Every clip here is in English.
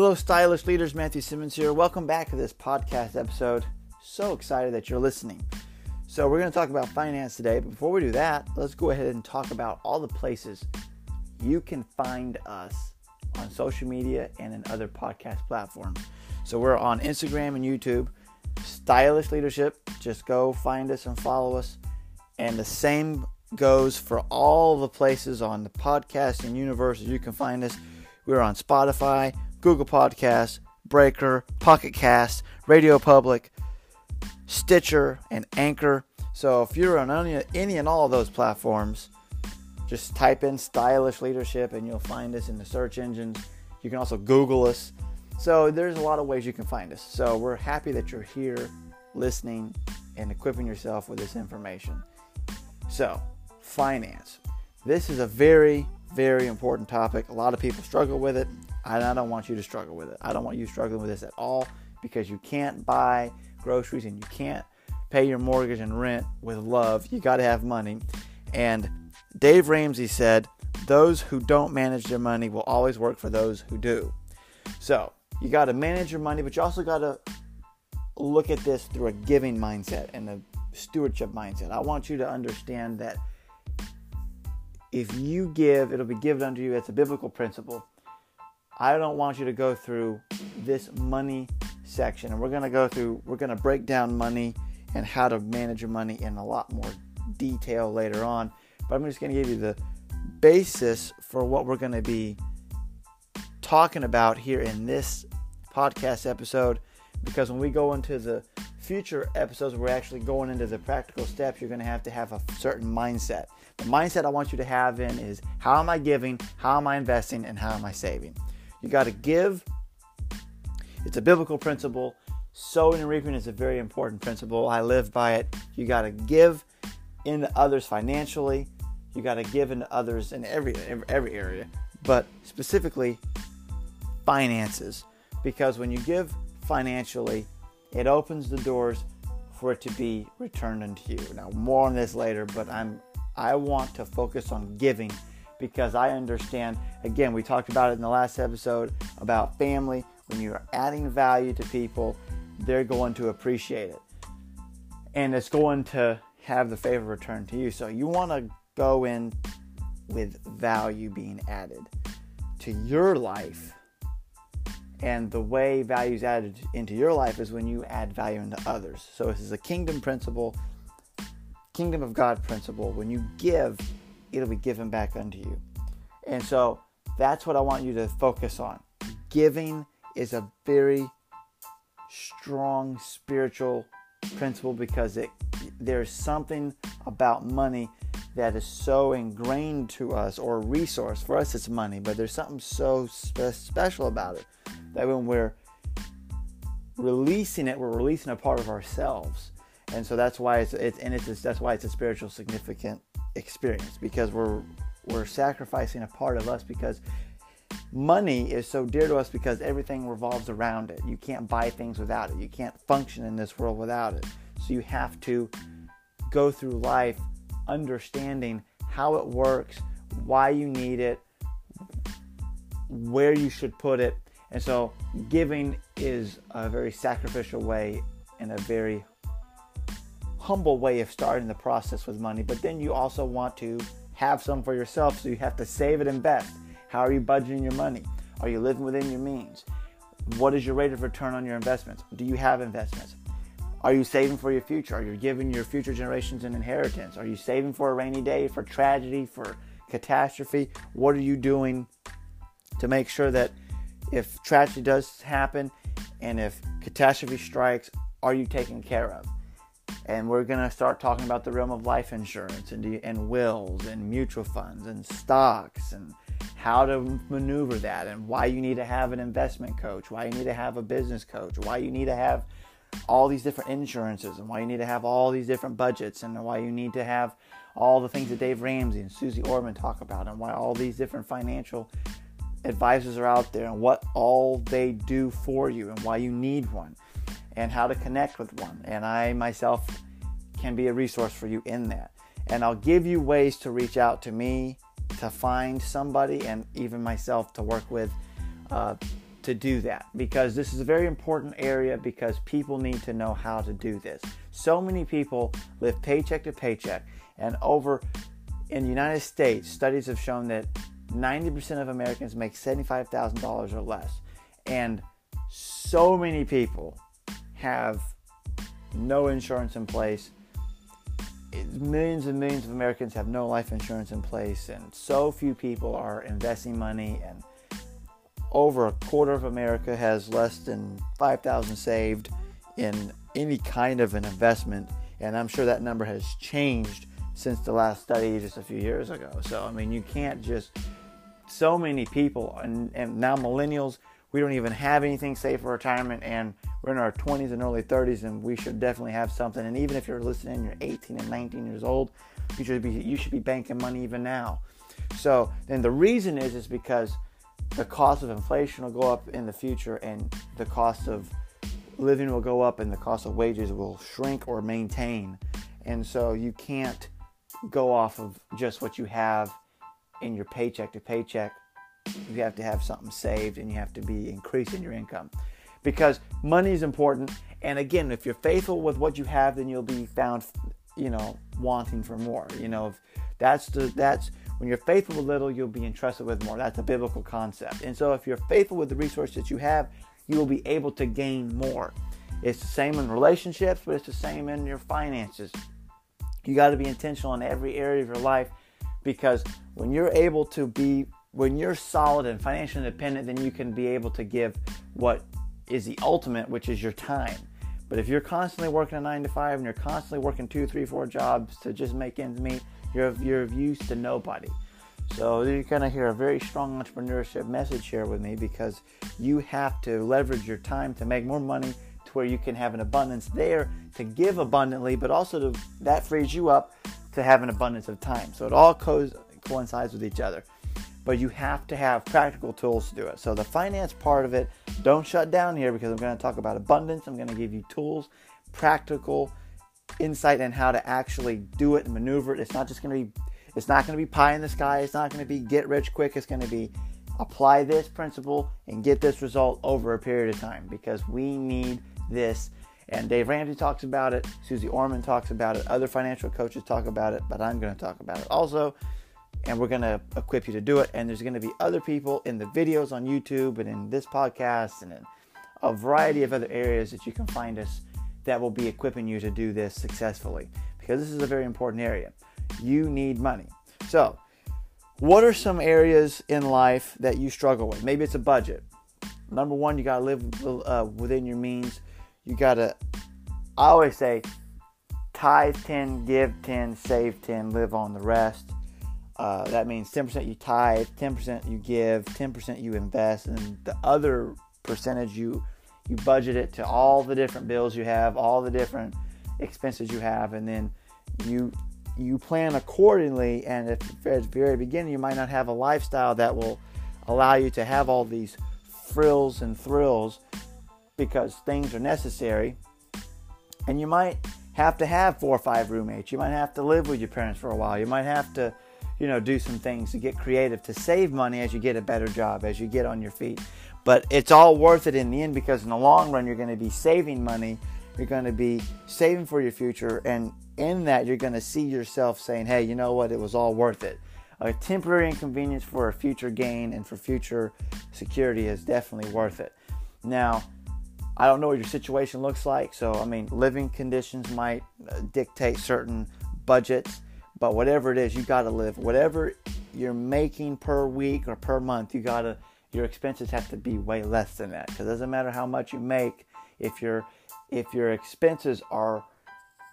Hello, stylish leaders. Matthew Simmons here. Welcome back to this podcast episode. So excited that you're listening. So, we're going to talk about finance today. But before we do that, let's go ahead and talk about all the places you can find us on social media and in other podcast platforms. So, we're on Instagram and YouTube, Stylish Leadership. Just go find us and follow us. And the same goes for all the places on the podcasting universe you can find us. We're on Spotify, Google Podcasts, Breaker, Pocket Cast, Radio Public, Stitcher, and Anchor. So if you're on any, any and all of those platforms, just type in stylish leadership and you'll find us in the search engines. You can also Google us. So there's a lot of ways you can find us. So we're happy that you're here listening and equipping yourself with this information. So, finance. This is a very, very important topic. A lot of people struggle with it. And I don't want you to struggle with it. I don't want you struggling with this at all because you can't buy groceries and you can't pay your mortgage and rent with love. You got to have money. And Dave Ramsey said, Those who don't manage their money will always work for those who do. So you got to manage your money, but you also got to look at this through a giving mindset and a stewardship mindset. I want you to understand that if you give, it'll be given unto you. It's a biblical principle. I don't want you to go through this money section. And we're going to go through, we're going to break down money and how to manage your money in a lot more detail later on. But I'm just going to give you the basis for what we're going to be talking about here in this podcast episode. Because when we go into the future episodes, we're actually going into the practical steps, you're going to have to have a certain mindset. The mindset I want you to have in is how am I giving, how am I investing, and how am I saving? You got to give. It's a biblical principle. Sowing and reaping is a very important principle. I live by it. You got to give into others financially. You got to give into others in every, every area, but specifically finances. Because when you give financially, it opens the doors for it to be returned unto you. Now, more on this later, but I'm I want to focus on giving because I understand, again, we talked about it in the last episode about family. When you're adding value to people, they're going to appreciate it. And it's going to have the favor returned to you. So you want to go in with value being added to your life. And the way value is added into your life is when you add value into others. So this is a kingdom principle, kingdom of God principle. When you give, it'll be given back unto you. And so that's what I want you to focus on. Giving is a very strong spiritual principle because it there's something about money that is so ingrained to us or resource for us it's money but there's something so spe- special about it that when we're releasing it we're releasing a part of ourselves and so that's why it's, it's and it's that's why it's a spiritual significant experience because we're we're sacrificing a part of us because money is so dear to us because everything revolves around it. You can't buy things without it. You can't function in this world without it. So you have to go through life understanding how it works, why you need it, where you should put it. And so giving is a very sacrificial way and a very humble way of starting the process with money. But then you also want to have some for yourself, so you have to save it and invest. How are you budgeting your money? Are you living within your means? What is your rate of return on your investments? Do you have investments? Are you saving for your future? Are you giving your future generations an inheritance? Are you saving for a rainy day, for tragedy, for catastrophe? What are you doing to make sure that if tragedy does happen and if catastrophe strikes, are you taken care of? And we're going to start talking about the realm of life insurance and, and wills and mutual funds and stocks and how to maneuver that and why you need to have an investment coach, why you need to have a business coach, why you need to have all these different insurances and why you need to have all these different budgets and why you need to have all the things that Dave Ramsey and Susie Orman talk about and why all these different financial advisors are out there and what all they do for you and why you need one and how to connect with one. And I myself can be a resource for you in that. And I'll give you ways to reach out to me, to find somebody, and even myself to work with uh, to do that because this is a very important area because people need to know how to do this. So many people live paycheck to paycheck, and over in the United States, studies have shown that 90% of Americans make $75,000 or less. And so many people have no insurance in place. Millions and millions of Americans have no life insurance in place, and so few people are investing money. And over a quarter of America has less than 5,000 saved in any kind of an investment. And I'm sure that number has changed since the last study just a few years ago. So, I mean, you can't just, so many people, and, and now millennials, we don't even have anything saved for retirement, and we're in our 20s and early 30s, and we should definitely have something. And even if you're listening, you're 18 and 19 years old, you should be you should be banking money even now. So, then the reason is is because the cost of inflation will go up in the future, and the cost of living will go up, and the cost of wages will shrink or maintain. And so you can't go off of just what you have in your paycheck to paycheck. You have to have something saved and you have to be increasing your income because money is important. And again, if you're faithful with what you have, then you'll be found, you know, wanting for more. You know, that's the that's when you're faithful with little, you'll be entrusted with more. That's a biblical concept. And so if you're faithful with the resources that you have, you will be able to gain more. It's the same in relationships, but it's the same in your finances. You got to be intentional in every area of your life because when you're able to be, when you're solid and financially independent, then you can be able to give what is the ultimate, which is your time. But if you're constantly working a nine to five and you're constantly working two, three, four jobs to just make ends meet, you're you're of use to nobody. So you're gonna hear a very strong entrepreneurship message here with me because you have to leverage your time to make more money to where you can have an abundance there to give abundantly, but also to, that frees you up to have an abundance of time. So it all co- coincides with each other. But you have to have practical tools to do it. So the finance part of it, don't shut down here because I'm going to talk about abundance. I'm going to give you tools, practical insight and how to actually do it and maneuver it. It's not just going to be it's not going to be pie in the sky. It's not going to be get rich quick. It's going to be apply this principle and get this result over a period of time because we need this. And Dave Ramsey talks about it, Susie Orman talks about it, other financial coaches talk about it, but I'm going to talk about it also. And we're going to equip you to do it. And there's going to be other people in the videos on YouTube and in this podcast and in a variety of other areas that you can find us that will be equipping you to do this successfully because this is a very important area. You need money. So, what are some areas in life that you struggle with? Maybe it's a budget. Number one, you got to live uh, within your means you gotta I always say tithe 10, give 10, save 10, live on the rest. Uh, that means 10% you tithe, 10% you give, 10% you invest, and the other percentage you you budget it to all the different bills you have, all the different expenses you have, and then you you plan accordingly. And at the very beginning, you might not have a lifestyle that will allow you to have all these frills and thrills because things are necessary. And you might have to have four or five roommates. You might have to live with your parents for a while. You might have to, you know, do some things to get creative to save money as you get a better job, as you get on your feet. But it's all worth it in the end because in the long run, you're going to be saving money. You're going to be saving for your future. And in that, you're going to see yourself saying, hey, you know what? It was all worth it. A temporary inconvenience for a future gain and for future security is definitely worth it. Now, I don't know what your situation looks like. So, I mean, living conditions might uh, dictate certain budgets, but whatever it is, you got to live. Whatever you're making per week or per month, you got to, your expenses have to be way less than that. Because it doesn't matter how much you make, if your if your expenses are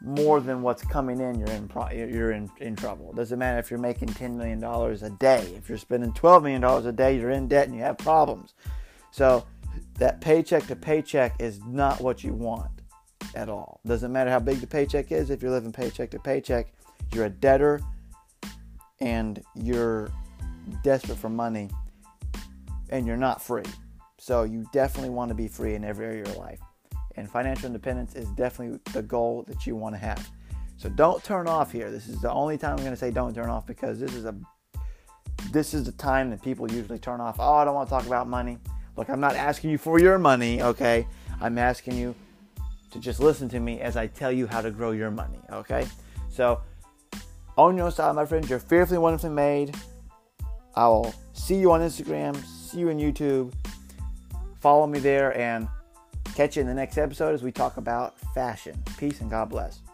more than what's coming in, you're in you're in, in trouble. It doesn't matter if you're making ten million dollars a day. If you're spending twelve million dollars a day, you're in debt and you have problems. So that paycheck to paycheck is not what you want at all. Doesn't matter how big the paycheck is, if you're living paycheck to paycheck, you're a debtor and you're desperate for money and you're not free. So you definitely want to be free in every area of your life. And financial independence is definitely the goal that you want to have. So don't turn off here. This is the only time I'm going to say don't turn off because this is a this is the time that people usually turn off. Oh, I don't want to talk about money. Look, I'm not asking you for your money, okay? I'm asking you to just listen to me as I tell you how to grow your money, okay? So, own your style, my friends. You're fearfully wonderfully made. I will see you on Instagram, see you on YouTube. Follow me there and catch you in the next episode as we talk about fashion. Peace and God bless.